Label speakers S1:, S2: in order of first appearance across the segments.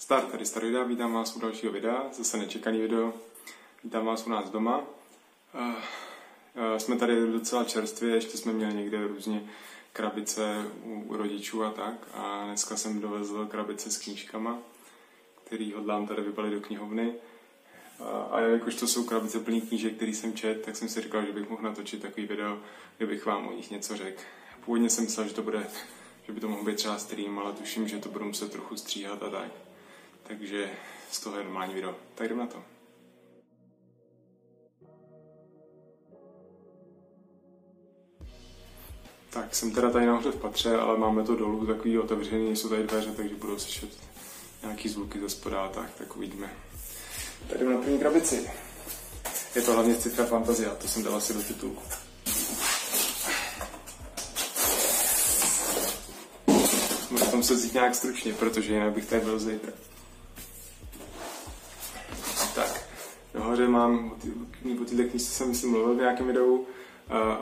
S1: Start, tady Staroida, vítám vás u dalšího videa, zase nečekaný video. Vítám vás u nás doma. Uh, uh, jsme tady docela čerstvě, ještě jsme měli někde různě krabice u, u rodičů a tak. A dneska jsem dovezl krabice s knížkama, který hodlám tady vybalit do knihovny. Uh, a jakož to jsou krabice plný knížek, který jsem čet, tak jsem si říkal, že bych mohl natočit takový video, kde bych vám o nich něco řekl. Původně jsem myslel, že to bude že by to mohl být třeba stream, ale tuším, že to budu muset trochu stříhat a tak. Takže z toho je normální video. Tak jdem na to. Tak, jsem teda tady nahoře v patře, ale máme to dolů takový otevřený, jsou tady dveře, takže budou slyšet nějaký zvuky ze spoda tak, tak uvidíme. Tady na první krabici. Je to hlavně Citra Fantazia, to jsem dal asi do titulku. Tam se vzít nějak stručně, protože jinak bych tady byl zítra. Nahoře mám, o této knižce jsem myslím mluvil v nějakém videu, uh,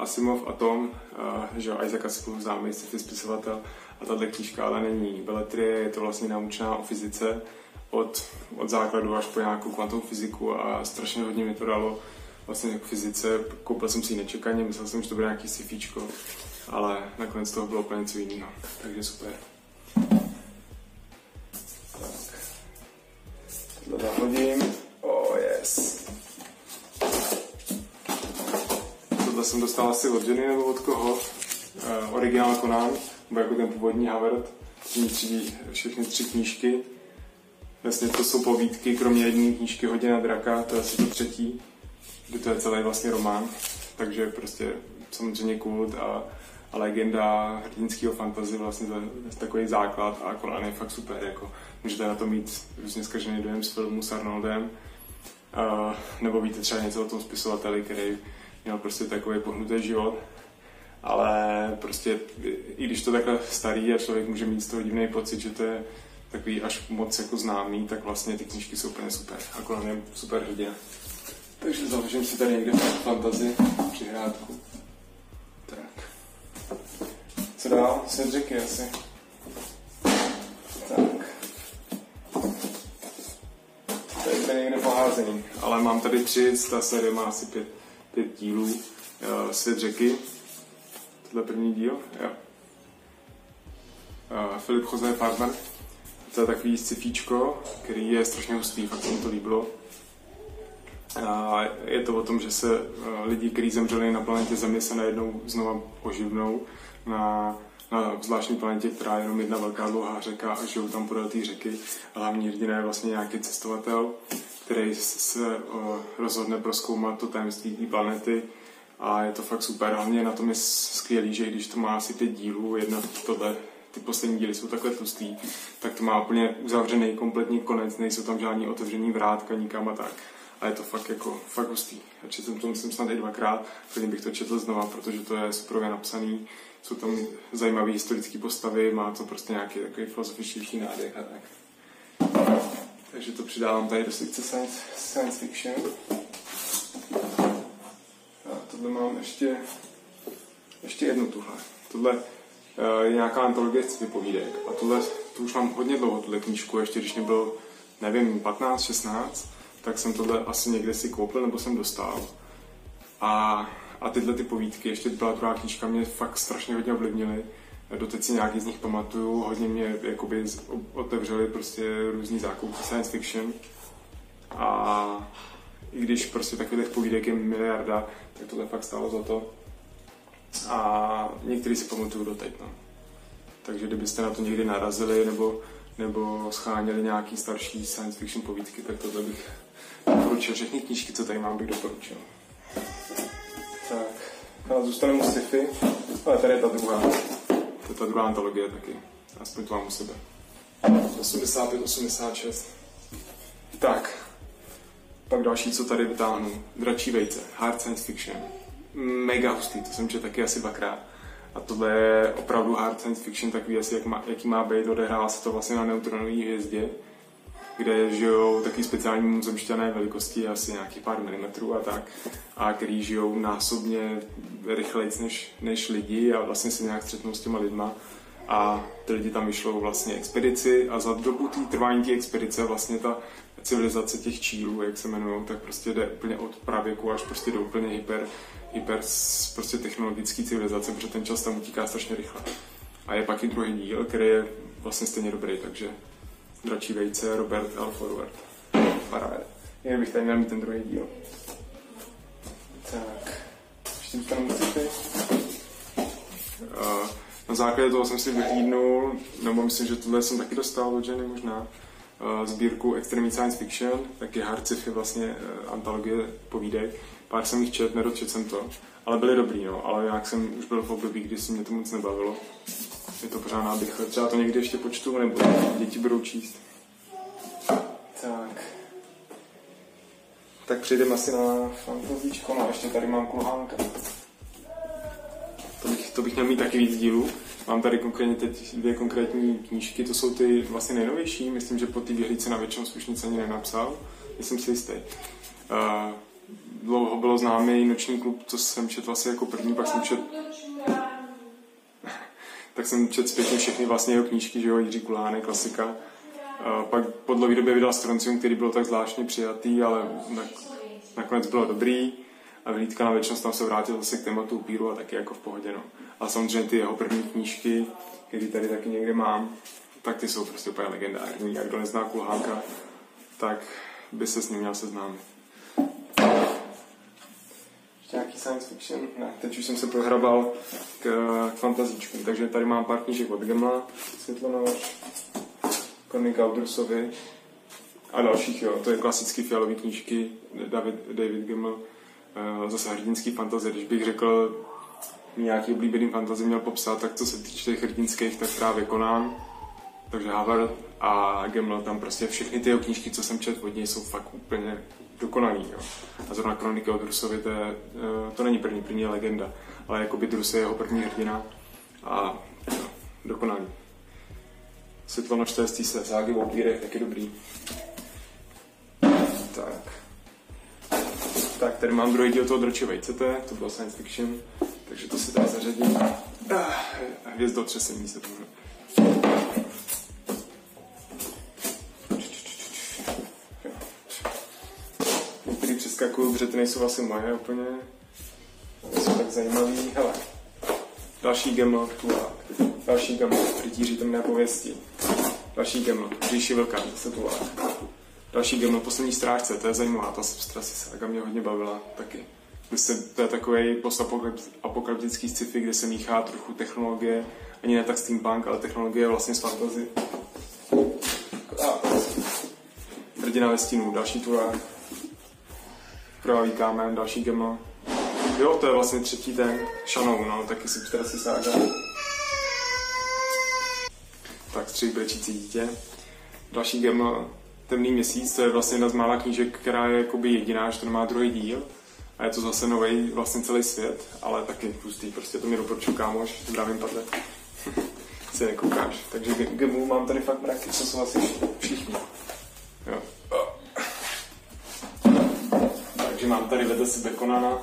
S1: Asimov a Tom, uh, že Isaac Asimov známý sci spisovatel, a tato knížka ale není beletrie, je to vlastně naučná o fyzice od, od základu až po nějakou kvantovou fyziku a strašně hodně mi to dalo vlastně k fyzice. Koupil jsem si ji nečekaně, myslel jsem, že to bude nějaký sci ale nakonec toho bylo úplně něco jiného, takže super. Tak. Tohle zahodím. Jsem dostal asi od Jenny nebo od koho, uh, originál Conan, nebo jako ten původní Havert, tři, všechny tři knížky. Vlastně to jsou povídky, kromě jedné knížky Hodina draka, to je asi to třetí, kde to je celý vlastně román, takže prostě samozřejmě kult a, a legenda hrdinského fantasy vlastně za, takový základ a Conan je fakt super, jako můžete na to mít různě zkažený dojem z filmu s Arnoldem, uh, nebo víte třeba něco o tom spisovateli, který měl prostě takový pohnutý život. Ale prostě, i když to takhle starý a člověk může mít z toho divný pocit, že to je takový až moc jako známý, tak vlastně ty knížky jsou úplně super. Akorát je super hrdina. Takže založím si tady někde fantazi přihrádku. Tak. Co dál? Řeky asi. Tak. Tady je někde poházený. Ale mám tady tři, ta série má asi pět pět dílů uh, Svět řeky. Tohle první díl, jo. Uh, Filip Jose Farmer. To je takový scifíčko, který je strašně hustý, fakt se mi to líbilo. A je to o tom, že se uh, lidi, kteří zemřeli na planetě Země, se najednou znova oživnou na, na zvláštní planetě, která je jenom jedna velká dlouhá řeka a žijou tam podél té řeky. A hlavní hrdina je vlastně nějaký cestovatel, který se rozhodne proskoumat to tajemství té planety a je to fakt super. Hlavně na tom je skvělý, že když to má asi ty dílů, jedna tohle, ty poslední díly jsou takhle tlustý, tak to má úplně uzavřený kompletní konec, nejsou tam žádný otevřený vrátka nikam a tak. A je to fakt jako, fakt hustý. A četl jsem to myslím snad i dvakrát, klidně bych to četl znova, protože to je super napsaný, jsou tam zajímavé historické postavy, má to prostě nějaký takový filozofičtější nádech a tak. Takže to přidávám tady do sekce science, science fiction. A tohle mám ještě, ještě jednu tuhle. Tohle uh, je nějaká antologie vypovídek. A tohle, tu už mám hodně dlouho, tuhle knížku, ještě když mě bylo, nevím, 15, 16, tak jsem tohle asi někde si koupil nebo jsem dostal. A, a tyhle ty povídky, ještě byla druhá knížka, mě fakt strašně hodně ovlivnily doteď si nějaký z nich pamatuju, hodně mě jakoby otevřeli prostě různý zákoutí science fiction a i když prostě takových povídek je miliarda, tak tohle fakt stálo za to. A některý si pamatuju doteď, no. Takže kdybyste na to někdy narazili nebo, nebo scháněli nějaký starší science fiction povídky, tak tohle bych doporučil. Všechny knížky, co tady mám, bych doporučil. Tak, zůstaneme u sci-fi, ale tady je ta druhá. To je ta druhá antologie taky. Aspoň to mám u sebe. 85, 86. Tak. Pak další, co tady vytáhnu. Dračí vejce. Hard science fiction. Mega hustý, to jsem četl taky asi dvakrát. A tohle je opravdu hard science fiction, takový asi, jak má, jaký má být. Odehrává se to vlastně na neutronové hvězdě, kde žijou taky speciální mimozemšťané velikosti, asi nějakých pár milimetrů a tak, a který žijou násobně rychleji než, než lidi a vlastně se nějak střetnou s těma lidma a ty lidi tam vyšlou vlastně expedici a za dobu té trvání té expedice vlastně ta civilizace těch čílů, jak se jmenují, tak prostě jde úplně od pravěku až prostě do úplně hyper, hyper prostě technologické civilizace, protože ten čas tam utíká strašně rychle. A je pak i druhý díl, který je vlastně stejně dobrý, takže Dračí vejce, Robert L. Forward. Paráda. Jen bych tady měl mít ten druhý díl. Tak, ještě tam musíte. Uh, na základě toho jsem si vyhlídnul, nebo myslím, že tohle jsem taky dostal od ženy možná, uh, sbírku Extreme Science Fiction, taky hard sci-fi vlastně uh, antologie povídek. Pár jsem jich čet, nedočet jsem to, ale byly dobrý, no, ale nějak jsem už byl v období, kdy se mě to moc nebavilo. Je to pořád nádych. Třeba to někdy ještě počtu, nebo děti budou číst. Tak. Tak přejdeme asi na fantazíčko. No, ještě tady mám kulhánka. To bych, to bych měl mít taky víc dílů. Mám tady konkrétně teď dvě konkrétní knížky, to jsou ty vlastně nejnovější. Myslím, že po té vyhlídce na většinou už nic ani nenapsal. Jsem si jistý. Uh, dlouho bylo známý Noční klub, co jsem četl vlastně jako první, pak jsem četl tak jsem četl zpětně všechny vlastně jeho knížky, že jo, Jiří Kulánek, klasika. A pak po dlouhé době vydal Stroncium, který byl tak zvláštně přijatý, ale nakonec bylo dobrý. A vylídka na věčnost tam se vrátil zase k tématu upíru a taky jako v pohodě. No. A samozřejmě ty jeho první knížky, které tady taky někde mám, tak ty jsou prostě úplně legendární. A kdo nezná Kulhánka, tak by se s ním měl seznámit. Nějaký science fiction? Ne, teď už jsem se prohrabal k, k fantazíčkům. Takže tady mám pár knížek od Gemla, Světlonož, Conny Gaudrusovi a dalších, jo. To je klasický fialový knížky David, David Gemmel, eh, zase hrdinský fantazie. Když bych řekl, nějaký oblíbený fantazie měl popsat, tak co se týče těch hrdinských, tak právě Conan, takže Havard a Gemmel tam prostě všechny ty knížky, co jsem četl od něj, jsou fakt úplně dokonalý. Jo. A zrovna kroniky o Drusovi, to, je, eh, to není první, první je legenda, ale jako by Drus je jeho první hrdina a jo, dokonalý. Světlonočté z se zágy o upírech, taky dobrý. Tak. Tak, tady mám druhý díl toho Droče Vejcete, to bylo science fiction, takže to si tady zařadím. Ah, hvězdotřesení se to jmenuje. Vyskakují, protože ty nejsou asi moje úplně. Jsou tak zajímavý. Hele, další gemo, další gemo, rytíři temné pověsti. Další gemo, říši velká, zase tu Další gemo, poslední strážce, to je zajímavá, ta Strasy saga mě hodně bavila taky. Se, to je takový postapokalyptický sci-fi, kde se míchá trochu technologie, ani ne tak steampunk, ale technologie vlastně z fantasy. Hrdina ve stínu, další turák. Krvavý kámen, další gema. Jo, to je vlastně třetí ten. Šanou, no, taky si si sága. Tak, střih brečící dítě. Další gema, Temný měsíc, to je vlastně jedna z mála knížek, která je jakoby jediná, že to nemá druhý díl. A je to zase nový vlastně celý svět, ale taky pustý, prostě to mi doporučil kámoš, zdravím Pate. si nekoukáš. Takže gemů mám tady fakt mraky, co jsou asi všichni. Jo. Takže mám tady vedle sebe Konana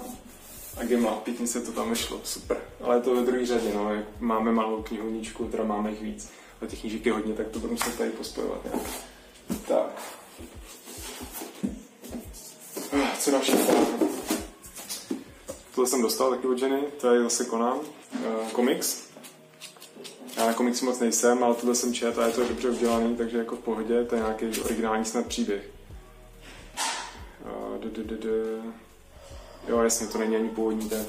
S1: a Gemla, pěkně se to tam vyšlo, super. Ale je to ve druhé řadě, no, jak máme malou knihovničku, teda máme jich víc, ale těch knížek je hodně, tak to budu muset tady pospojovat. Ja. Tak. Ah, co další? Tohle jsem dostal taky od ženy, to je zase Conan, uh, komiks. Já na komiksy moc nejsem, ale tohle jsem čet a je to dobře udělaný, takže jako v pohodě, to je nějaký originální snad příběh. Jo, jasně, to není ani původní ten.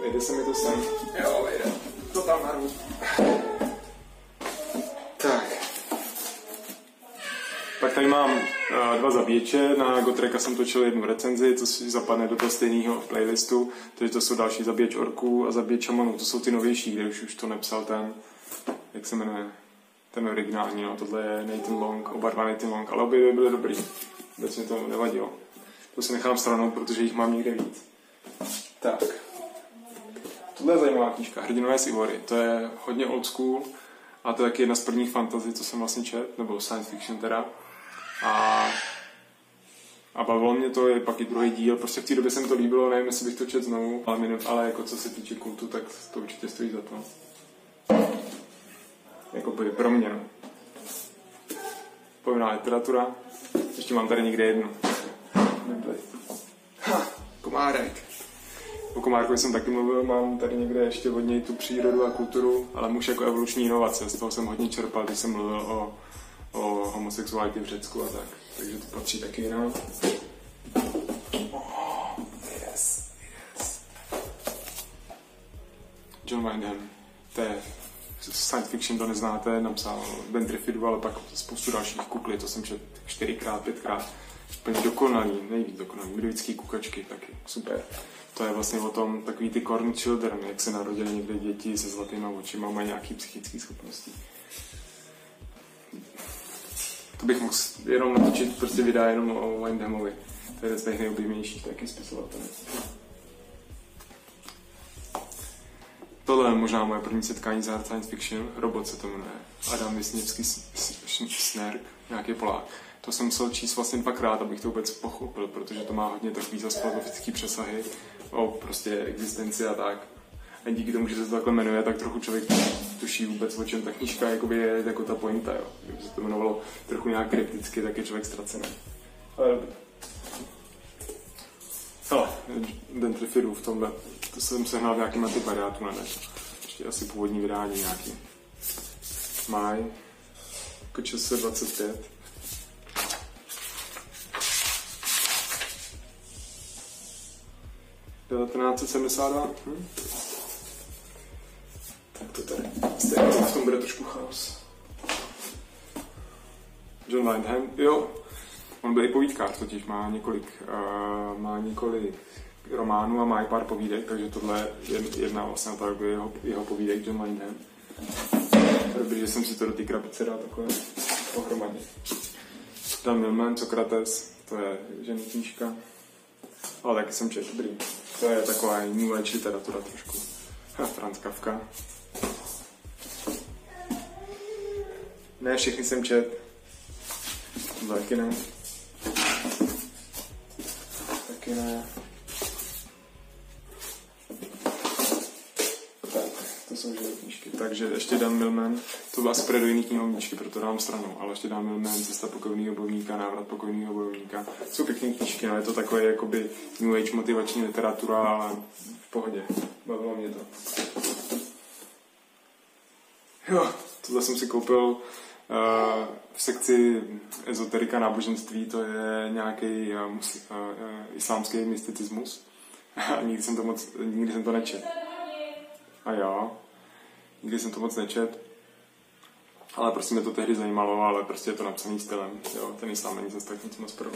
S1: Vejde se mi to sem. Jo, vejde. To tam narvu. Tak. Pak tady mám uh, dva zabíječe. Na Gotreka jsem točil jednu recenzi, to si zapadne do toho stejného playlistu. Takže to jsou další zabíječ orků a zabíječ šamanů. To jsou ty novější, kde už, už to nepsal ten, jak se jmenuje, ten originální. No. Tohle je Nathan Long, oba dva Nathan Long, ale obě byly dobrý. Vůbec mi to nevadilo. To si nechám stranou, protože jich mám někde víc. Tak. Tohle je zajímavá knížka. Hrdinové z Ivory. To je hodně old school a to je taky jedna z prvních fantasy, co jsem vlastně čet, nebo science fiction teda. A, a bavilo mě to, je pak i druhý díl. Prostě v té době se mi to líbilo, nevím, jestli bych to čet znovu, ale, ale jako co se týče kultu, tak to určitě stojí za to. Jakoby pro mě, no. Povinná literatura. Ještě mám tady někde jednu. Ha, komárek. O komárkovi jsem taky mluvil, mám tady někde ještě od něj tu přírodu a kulturu, ale muž jako evoluční inovace, z toho jsem hodně čerpal, když jsem mluvil o, o homosexualitě v Řecku a tak. Takže to patří taky jinam. Oh, yes, yes. John Wyndham, to je science fiction, to neznáte, napsal Ventrifidu, ale pak spoustu dalších kukly, to jsem četl čtyřikrát, pětkrát. Úplně dokonalý, nejvíc dokonalý, midovický kukačky taky, super. To je vlastně o tom, takový ty corn children, jak se narodili někde děti se zlatýma očima, mají nějaký psychické schopnosti. To bych mohl jenom natočit prostě videa jenom o Windhamovi. To je z těch nejoblíbenějších taky spisovatelů. Tohle je možná moje první setkání s hard science fiction. Robot se to jmenuje. Adam Wisniewski Snerk, nějaký Polák. To jsem musel číst vlastně dvakrát, abych to vůbec pochopil, protože to má hodně takový zase filozofický přesahy o prostě existenci a tak. A díky tomu, že se to takhle jmenuje, tak trochu člověk tuší vůbec, o čem ta knížka jakoby je jako ta pointa, jo. Kdyby se to jmenovalo trochu nějak krypticky, tak je člověk ztracený. Ale dobrý. Hele, Dentrifidu v tomhle. To jsem sehnal v nějakém antikvariátu na net. Ještě asi původní vydání nějaký. Maj. KČS 25. ...1972. Hm? Tak to tady. Stejně v tom bude trošku chaos. John Wyndham, jo, On byl i povídkář, totiž má několik, uh, má několik románů a má i pár povídek, takže tohle je jedna vlastně to, jeho, jeho povídek John Wyndham. Dobrý, že jsem si to do té krabice dal takhle pohromadě. Dan Milman, Sokrates, to je žený knížka. Ale taky jsem četl, dobrý. To je taková age literatura trošku. Franz Kafka. Ne, všechny jsem čet. Taky ne. Taky ne. Takže ještě Dan Milman, to byla asi do jiný knihovničky, proto dám stranu, ale ještě Dan Milman, Cesta pokojného bojovníka, Návrat pokojného bojovníka. Jsou pěkné knížky, no je to takové jakoby New Age motivační literatura, ale v pohodě. Bavilo mě to. Jo, tohle jsem si koupil v sekci ezoterika náboženství to je nějaký uh, uh, islámský mysticismus. Nikdy jsem to moc, nikdy jsem to nečet. A jo, nikdy jsem to moc nečet. Ale prostě mě to tehdy zajímalo, ale prostě je to napsaný stylem. Jo, ten islám není zase tak nic moc pro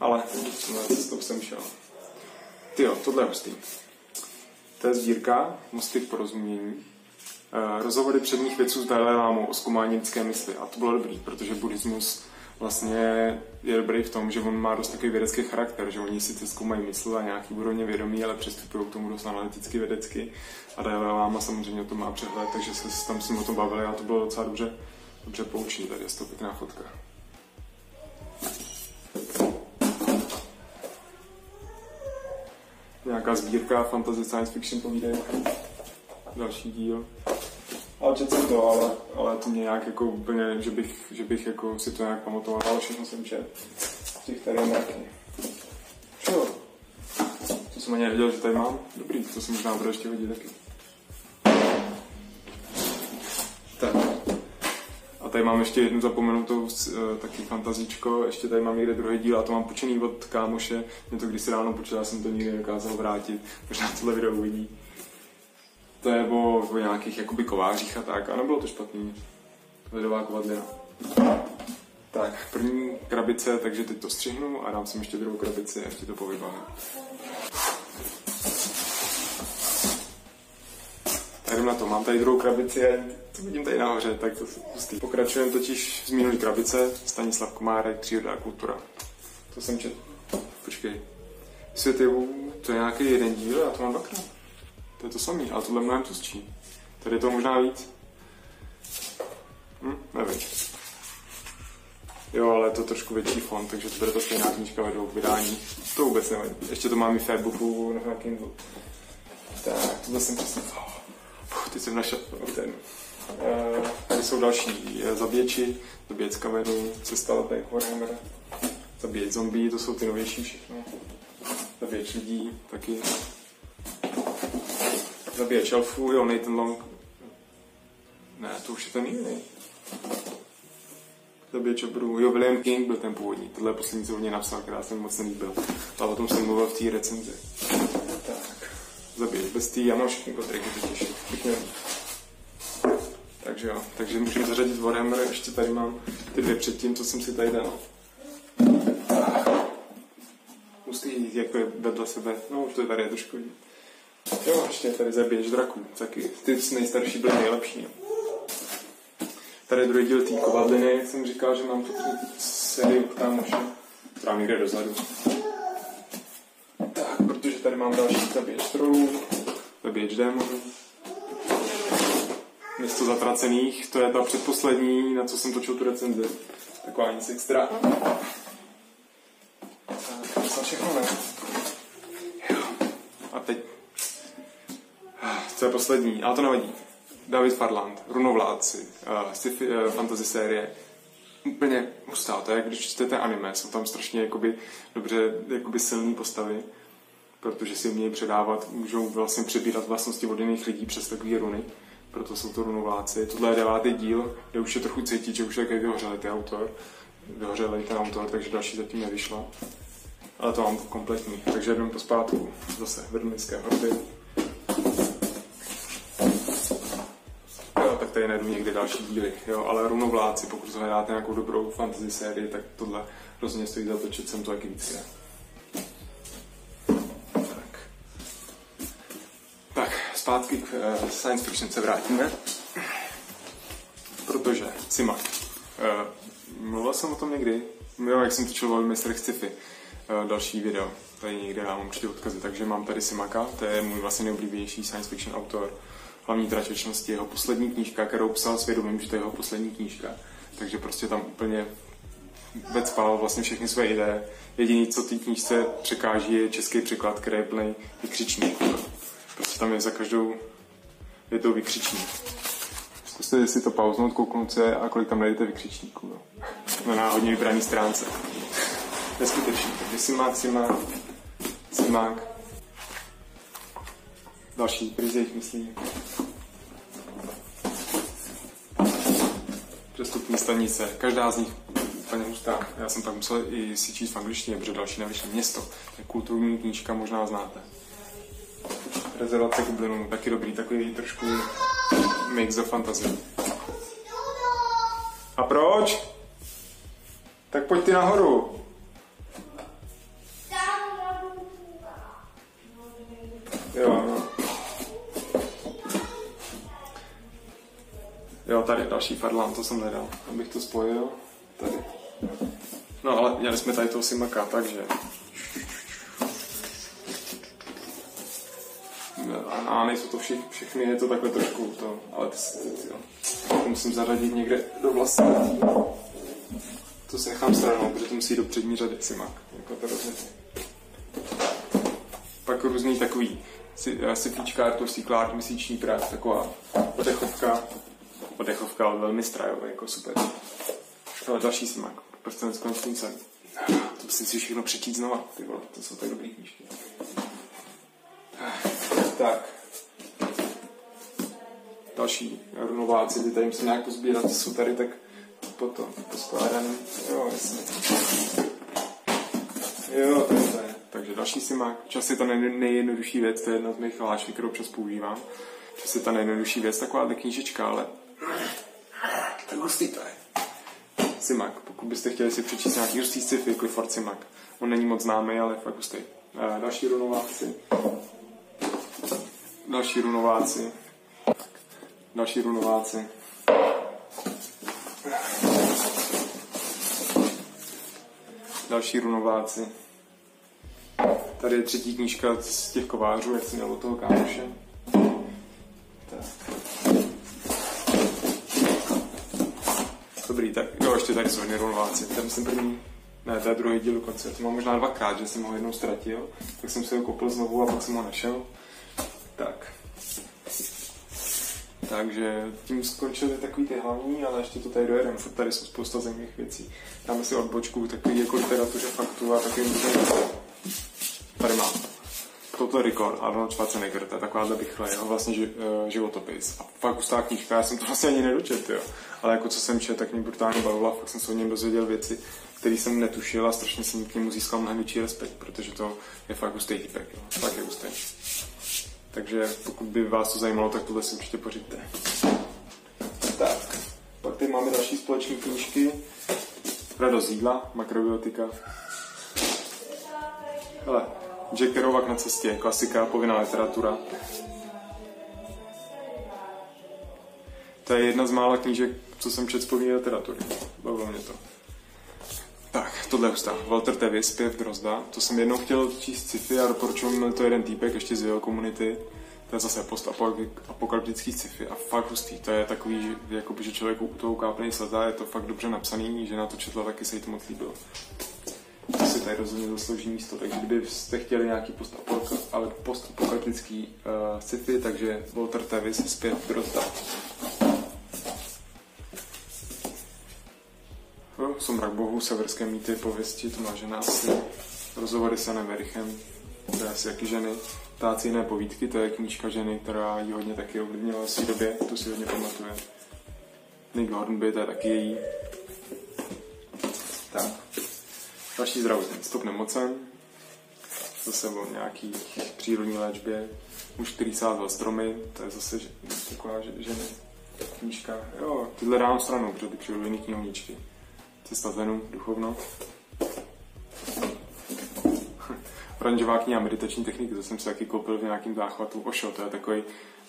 S1: Ale s cestou jsem šel. Ty jo, tohle je hustý. To je sbírka Mosty v porozumění Eh, rozhovory předních vědců s Dalai Lámou o zkoumání lidské mysli. A to bylo dobrý, protože buddhismus vlastně je dobrý v tom, že on má dost takový vědecký charakter, že oni sice zkoumají mysl a nějaký úrovně vědomí, ale přistupují k tomu dost analyticky vědecky. A Dalai Lama samozřejmě o tom má přehled, takže se tam s ním o tom bavili a to bylo docela dobře, dobře poučný. Tady je to pěkná fotka. Nějaká sbírka fantasy science fiction povídej. Další díl. Ale četl jsem to, ale, ale to nějak jako úplně, že bych, že bych jako si to nějak pamatoval, ale všechno jsem čet. Těch tady nějaký. Jo. To jsem ani nevěděl, že tady mám. Dobrý, to se možná bude ještě hodit taky. Tak. A tady mám ještě jednu zapomenutou uh, taky fantazíčko, ještě tady mám někde druhý díl a to mám počený od kámoše, mě to kdysi ráno počítal, jsem to nikdy nedokázal vrátit, možná tohle video uvidí to je o, o nějakých jakoby kovářích a tak, a nebylo to špatný. Lidová kovadlina. Tak, první krabice, takže teď to střihnu a dám si ještě druhou krabici a ještě to povybavím. Tak na to, mám tady druhou krabici a to vidím tady nahoře, tak to pustý. Pokračujeme totiž z minulý krabice, Stanislav Komárek, Příroda a kultura. To jsem čet. Počkej. Svět to je nějaký jeden díl a to mám dvakrát. To je to samý, ale tohle je mnohem tlustší. Tady je to možná víc. Hm, nevím. Jo, ale je to trošku větší fond, takže to bude to stejná knížka ve dvou vydání. To vůbec nevím. Ještě to mám i v e-booku na Kindle. Tak, tohle jsem přesně... Oh, teď jsem našel ten. Uh, tady jsou další eh, zabíječi, zabíjec kamenů, cesta letek, Warhammer, zabíječ zombie, to jsou ty novější všechno. Zabíječ lidí taky. Zabíječ elfů, jo, Nathan Long. Ne, to už je ten jiný. Zabíječ obrů. Jo, William King byl ten původní. Tohle je poslední, co mě napsal, která jsem moc nelíbil. A o tom jsem mluvil v té recenzi. Tak. Zabíječ bestý, ano, všechny kotriky totiž. Pěkně. Takže jo, takže můžeme zařadit Warhammer, ještě tady mám ty dvě předtím, co jsem si tady dal. Musí jít jako vedle sebe, no už to je tady je trošku vidět. Jo, ještě tady zabiješ draků, taky ty nejstarší byly nejlepší. Tady druhý díl té kovadliny, jak jsem říkal, že mám tu sérii od kámoše, která někde dozadu. Tak, protože tady mám další zabíječ trolů, zabíječ démonů. Město zatracených, to je ta předposlední, na co jsem točil tu recenzi. Taková nic extra. Tak, to všechno ne. Jo. A teď co je poslední, ale to nevadí. David Farland, Runovládci, uh, sci-fi uh, fantasy série, úplně hustá, to je když čtete anime, jsou tam strašně jakoby, dobře jakoby silné postavy, protože si umějí předávat, můžou vlastně přebírat vlastnosti od jiných lidí přes takové runy, proto jsou to runovláci. Tohle je devátý díl, kde už je trochu cítit, že už taky vyhořel ten autor, vyhořel ten autor, takže další zatím nevyšlo. Ale to mám kompletní, takže jdeme pospátku zase Vrmlické tady najdu někde další díly. Jo, ale runovláci, pokud hledáte nějakou dobrou fantasy sérii, tak tohle rozhodně stojí za to, jsem to taky víc. Tak. tak, zpátky k uh, science fiction se vrátíme. Protože, Cima, uh, mluvil jsem o tom někdy, jo, jak jsem točil o mistrech sci-fi, uh, další video, tady někde dám určitě odkazy, takže mám tady Simaka, to je můj vlastně nejoblíbenější science fiction autor, hlavní trať věčnosti, jeho poslední knížka, kterou psal svědomím, že to je jeho poslední knížka. Takže prostě tam úplně spal vlastně všechny své ideje. Jediný, co té knížce překáží, je český překlad, který je plný vykřičník. Prostě tam je za každou je to vykřičník. Zkuste si to pauznout, kouknout se a kolik tam najdete vykřičníků. No. Na náhodně vybraný stránce. Neskutečný. Takže Simák, Simák, Simák. Další, který jich myslí. Přestupní stanice, každá z nich úplně hustá. Já jsem pak musel i si číst v angličtině, protože další nevyšlo město. To je kulturní knížka, možná znáte. Rezervace Goblinů, taky dobrý, takový trošku mix of fantasy. A proč? Tak pojď ty nahoru. Tady další Farlan, to jsem nedal, abych to spojil. Tady. No ale měli jsme tady toho Simaka, takže... A nejsou to všich, všechny, je to takhle trošku to, ale to, to, to musím zařadit někde do vlastní. To se nechám stranou, protože to musí do přední řady Simak, jako to. Pak různý takový sifíčka, artovský klár, měsíční prach, taková dechovka, oddechovka, ale velmi strajové, jako super. Ale další smak, prstenec konec koncem. To musím si všechno přečíst znova, ty vole, to jsou tak dobrý knížky. Tak. Další runováci, ty tady musím nějak pozbírat, jsou tady tak potom poskládaný. Jo, jasně. Jo, to. Takže další simák. Čas je to nej, nejjednodušší věc, to je jedna z mých hlášek, kterou občas používám. Čas je ta nejjednodušší věc, taková knížečka, ale tak hustý to je. Simak, pokud byste chtěli si přečíst nějaký hustý sci-fi, Clifford Simak. On není moc známý, ale fakt hustý. Další runováci. Další runováci. Další runováci. Další runováci. Tady je třetí knížka z těch kovářů, jak jsem měl od toho kámoše. Tak. Dobrý, tak jo, ještě tady jsou Nirolováci. Ten jsem první, ne, to je druhý díl dokonce. To mám možná dvakrát, že jsem ho jednou ztratil, tak jsem si ho koupil znovu a pak jsem ho našel. Tak. Takže tím skončily takový ty hlavní, ale ještě to tady dojedeme, furt tady jsou spousta zajímavých věcí. Dáme si odbočku, takový jako literatuře faktu a takový Tady mám. Total Record, Arnold Schwarzenegger, to je takováhle rychle, jeho vlastně ži, uh, životopis. A fakt hustá knížka, já jsem to vlastně ani nedočet, jo. Ale jako co jsem četl, tak mě brutálně bavila, fakt jsem se o něm dozvěděl věci, které jsem netušil a strašně jsem k němu získal mnohem větší respekt, protože to je fakt hustý typek, jo. Fakt je hustý. Takže pokud by vás to zajímalo, tak tohle si určitě pořiďte. Tak, pak tady máme další společné knížky. Radost jídla, makrobiotika. Hele, Jack Kerouac na cestě, klasika, povinná literatura. To je jedna z mála knížek, co jsem četl z povinné literatury. Bavilo mě to. Tak, tohle je hustá. Walter Tevis, zpěv Drozda. To jsem jednou chtěl číst sci-fi a doporučil mi to jeden týpek ještě z jeho komunity. To je zase post-apokalyptický sci-fi a fakt hustý. To je takový, že, jakoby, že člověk u toho kápnej sleza, je to fakt dobře napsaný, že na to četla, taky se jí to moc líbilo. Rozhodně zaslouží místo, takže kdybyste chtěli nějaký post-apokalyptický uh, sci-fi, takže Walter Tevis, zpěv Drozda. No, Somrak bohu, severské mýty, pověsti, to má žena asi, rozhovory s Janem Verichem, to je asi jaký ženy, Ptáci jiné povídky, to je knížka ženy, která ji hodně taky ovlivnila v své době, to si hodně pamatuje. Nick Hornby, to je taky její. Tak. Další zdravotní stop nemocen. Zase o nějaký přírodní léčbě. Muž, který sázel stromy, to je zase taková ženy. Knížka. Jo, tyhle dám stranou, protože ty přirozené knihovničky. Cesta zenu, duchovno. Oranžová kniha meditační techniky, to jsem si taky koupil v nějakým záchvatu. Ošo, to je takový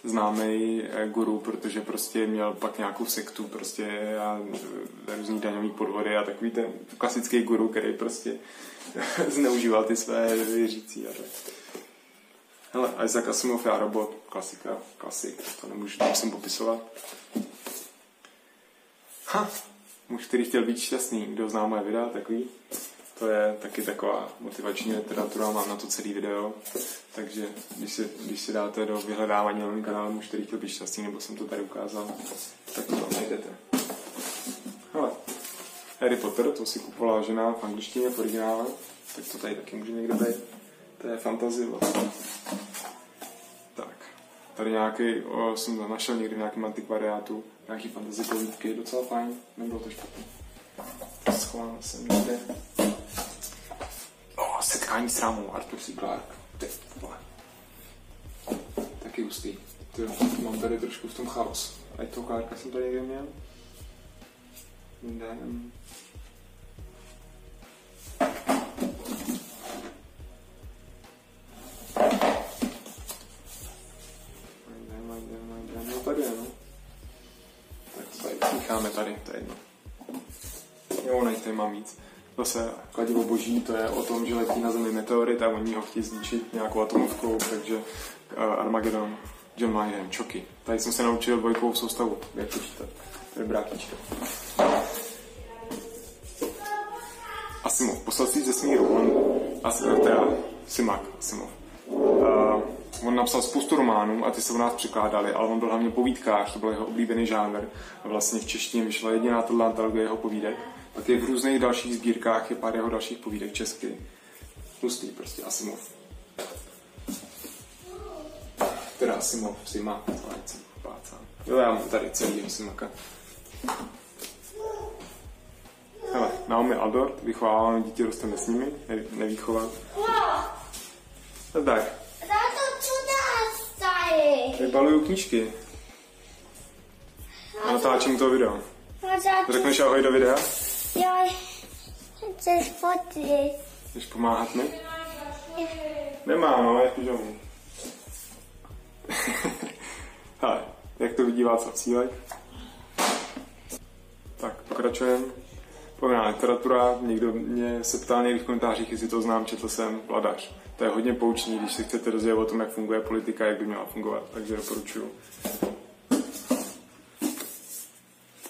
S1: známý eh, guru, protože prostě měl pak nějakou sektu prostě a eh, různý daňový podvody a takový ten klasický guru, který prostě zneužíval ty své věřící a tak. Hele, Isaac Asimov a robot, klasika, klasik, to nemůžu, nemusím popisovat. Ha, muž, který chtěl být šťastný, kdo zná moje videa, takový. To je taky taková motivační literatura, mám na to celý video, takže když si, když si dáte do vyhledávání na mém kanálu muž, který chtěl být šťastný, nebo jsem to tady ukázal, tak to tam najdete. Hele, Harry Potter, to si kupovala žena v angličtině v originále, tak to tady taky může někde být. To je fantazie vlastně. Tak, tady nějaký, o, jsem našel někdy v nějakém antikvariátu, nějaký fantasy povídky, docela fajn, nebylo to špatné. Schovám se někde setkání s rámou Arthur C. Clarke. Taky hustý. Ty, mám tady trošku v tom chaos. A toho Clarka jsem tady někde měl. Zase kladivo boží, to je o tom, že letí na Zemi meteorit a oni ho chtějí zničit nějakou atomovkou, takže uh, Armageddon, John Mayer, Choky. Tady jsem se naučil dvojkovou soustavu, jak počítat. To je brátička. Asimov, poselství ze smíru. On, as, teda, Simak, Asimov. Uh, on napsal spoustu románů a ty se u nás překládali, ale on byl hlavně povídkář, to byl jeho oblíbený žánr. A vlastně v češtině vyšla jediná tohle antologie jeho povídek. Pak je v různých dalších sbírkách je pár jeho dalších povídek česky. Hustý prostě Asimov. Teda Asimov, Sima, ale jsem. Jo, já mám tady celý Simaka. Hele, Naomi Aldort, vychováváme dítě, rosteme s nimi, ne, nevýchovat. No tak. Vybaluju knížky. A natáčím to video. Řekneš ahoj do videa?
S2: Jo, chceš fotit.
S1: Chceš pomáhat mi? Nemám, ale je pyžamu. Hele, jak to vidí Václav Cílek? Tak, pokračujeme. Povinná literatura, někdo mě se ptá někdy v komentářích, jestli to znám, četl jsem Vladař. To je hodně poučný, když se chcete dozvědět o tom, jak funguje politika, jak by měla fungovat, takže doporučuji.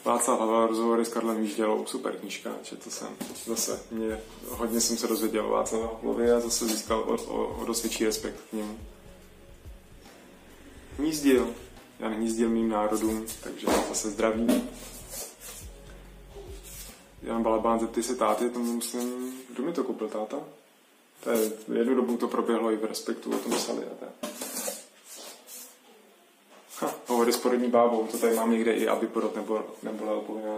S1: Václav Havel, rozhovory s Karlem Víždělou, super knížka, četl jsem. Zase mě, hodně jsem se dozvěděl o Václavu Havlovi a zase získal o, o, o dost větší respekt k němu. Mízdil. Já hnízdil mým národům, takže zase zdraví. Jan Balabán, zeptej se táty, to myslím, kdo mi to koupil, táta? To je, jednu dobu to proběhlo i v Respektu, o tom psali a tak. Hovory s porodní bábou, to tady mám někde i, aby porod nebo, nebo povinná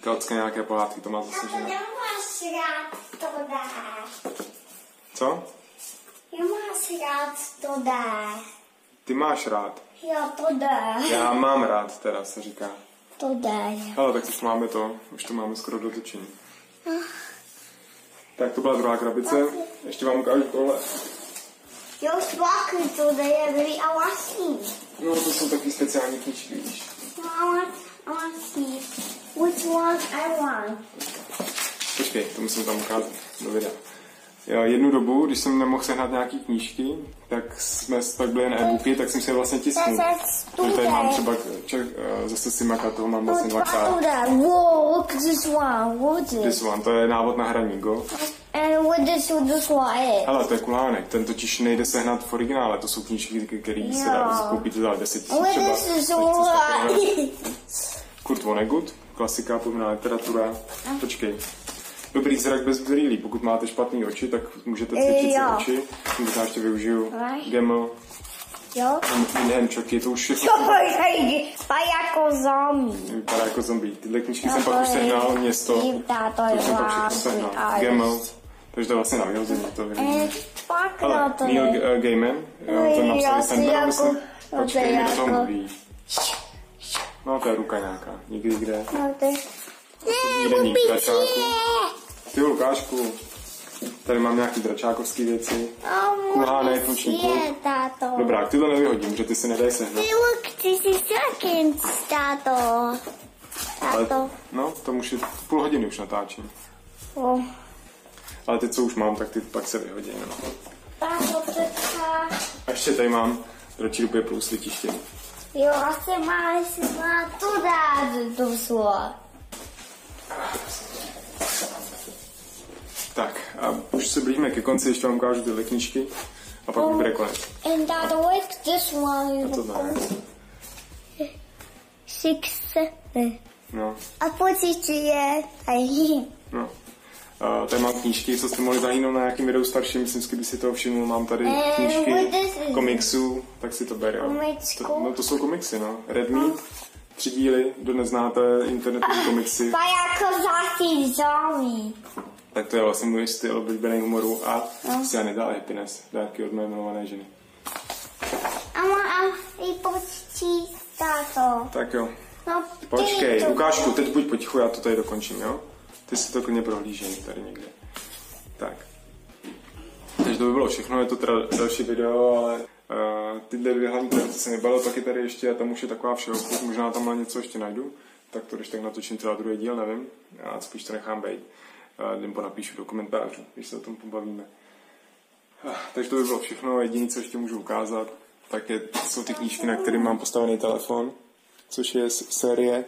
S1: Keltské nějaké pohádky, to má zase žena.
S2: Nemáš rád to dá.
S1: Co?
S2: Nemáš rád to dá.
S1: Ty máš rád.
S2: Jo, to dá.
S1: Já mám rád, teda se říká.
S2: To dá.
S1: Ale tak už máme to, už to máme skoro dotočení. Tak to byla druhá krabice. Ještě vám ukážu tohle.
S2: Jo, svaky to dá, je byli a vlastní.
S1: No to jsou taky speciální knížky, víš.
S2: No, I want, I want to see which one I want.
S1: Počkej, to musím tam ukázat do videa. Jo, jednu dobu, když jsem nemohl sehnat nějaký knížky, tak jsme tak byli jen e-booky, tak jsem si je vlastně tisknul. Takže tady mám třeba ček, eh, zase Simaka, toho mám vlastně dvakrát.
S2: this one.
S1: To je návod na hraní, go.
S2: And what this, what this one is?
S1: Hele, to je kulánek, ten totiž nejde sehnat v originále, to jsou knížky, které se dá koupit za 10 tisíc třeba. Kurt Vonnegut, klasika, povinná literatura. Počkej. Dobrý zrak bez brýlí. Pokud máte špatné oči, tak můžete cvičit si oči. Možná ještě využiju. Gemel,
S2: Jo?
S1: Inhem, Chucky, to už všechno
S2: To je jako zombie.
S1: vypadá jako zombie. Tyhle knížky jsem
S2: No,
S1: pak už
S2: to je-
S1: sehnal, město, to
S2: je
S1: jsem pak všechno sehnal. takže to je vlastně na vyhození, to.
S2: Eh, no to
S1: Neil
S2: je.
S1: uh, Gaiman, jo, ten napsal
S2: Já
S1: i
S2: si
S1: Sandberg,
S2: jako-
S1: myslím.
S2: no to
S1: Počkej,
S2: je
S1: mi
S2: jako-
S1: mluví. No, to je ruka nějaká, někdy kde.
S2: No to je.
S1: Deník dračáku. Ty Lukášku, tady mám nějaký dračákovský věci. Kulhánek, noční klub.
S2: Je, táto.
S1: Dobrá, ty to nevyhodím, že ty si nedají sehnat.
S2: Hey, look, this is second, táto.
S1: Ale,
S2: Táto.
S1: no, to už je půl hodiny už natáčím.
S2: Oh.
S1: Ale ty, co už mám, tak ty pak se vyhodí. No.
S2: Táto, teďka.
S1: A ještě tady mám dračí ruby plus letiště.
S2: Jo, asi má, asi má to dát do slova.
S1: Tak, a už se blížíme ke konci, ještě vám ukážu tyhle knížky. A pak už bude konec.
S2: And táto, what's this one?
S1: Co to?
S2: Six.
S1: No,
S2: A pocit je,
S1: no. Uh, tady mám knížky, co jste mohli zahýnout na nějakým videu starším, myslím, kdyby si toho všiml, mám tady
S2: Eh,
S1: knížky komiksů, tak si to ber, jo.
S2: Komiksku?
S1: To, no to jsou komiksy, no. Red Meat, tři díly, kdo neznáte internetové komiksy,
S2: pa jako zásí zombie.
S1: Tak to je vlastně můj styl oblíbený humoru a si já nedal happiness, dárky od mé milované ženy.
S2: A mám i táto.
S1: Tak jo,
S2: No,
S1: počkej,
S2: to-
S1: Lukášku, teď buď potichu, já to tady dokončím, jo? Ty si to klidně prohlížej tady někde. Tak. Takže to by bylo všechno, je to teda další video, ale uh, tyhle dvě hlavní krabice se mi bavilo, pak je tady ještě a tam už je taková všeho, možná tam něco ještě najdu, tak to když tak natočím třeba druhý díl, nevím, já spíš to nechám být, nebo napíšu do komentářů, když se o tom pobavíme. Takže to by bylo všechno, jediné, co ještě můžu ukázat, tak je, jsou ty knížky, na které mám postavený telefon, což je série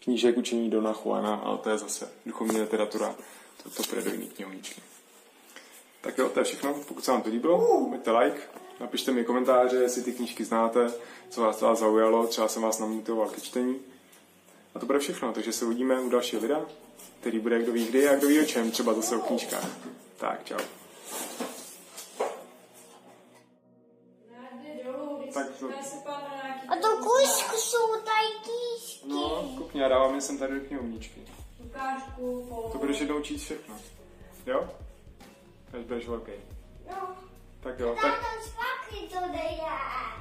S1: knížek učení Dona Juana, ale to je zase duchovní literatura, to, to bude do jiný knihovničky. Tak jo, to je všechno. Pokud se vám to líbilo, hoďte like, napište mi komentáře, jestli ty knížky znáte, co vás to zaujalo, třeba jsem vás namotivoval ke čtení. A to bude všechno, takže se uvidíme u dalšího videa, který bude kdo ví kdy a kdo ví o čem, třeba zase o knížkách. Tak, čau. Tak to,
S2: A to kůžku jsou tady kýšky.
S1: no, koukni, já dávám je sem tady do knihovničky. To budeš jednou číst všechno. Jo? Až budeš velký.
S2: No,
S1: Tak jo, tak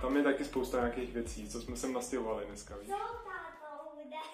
S1: tam je taky spousta nějakých věcí, co jsme sem nastěhovali dneska, víš?
S2: Jo,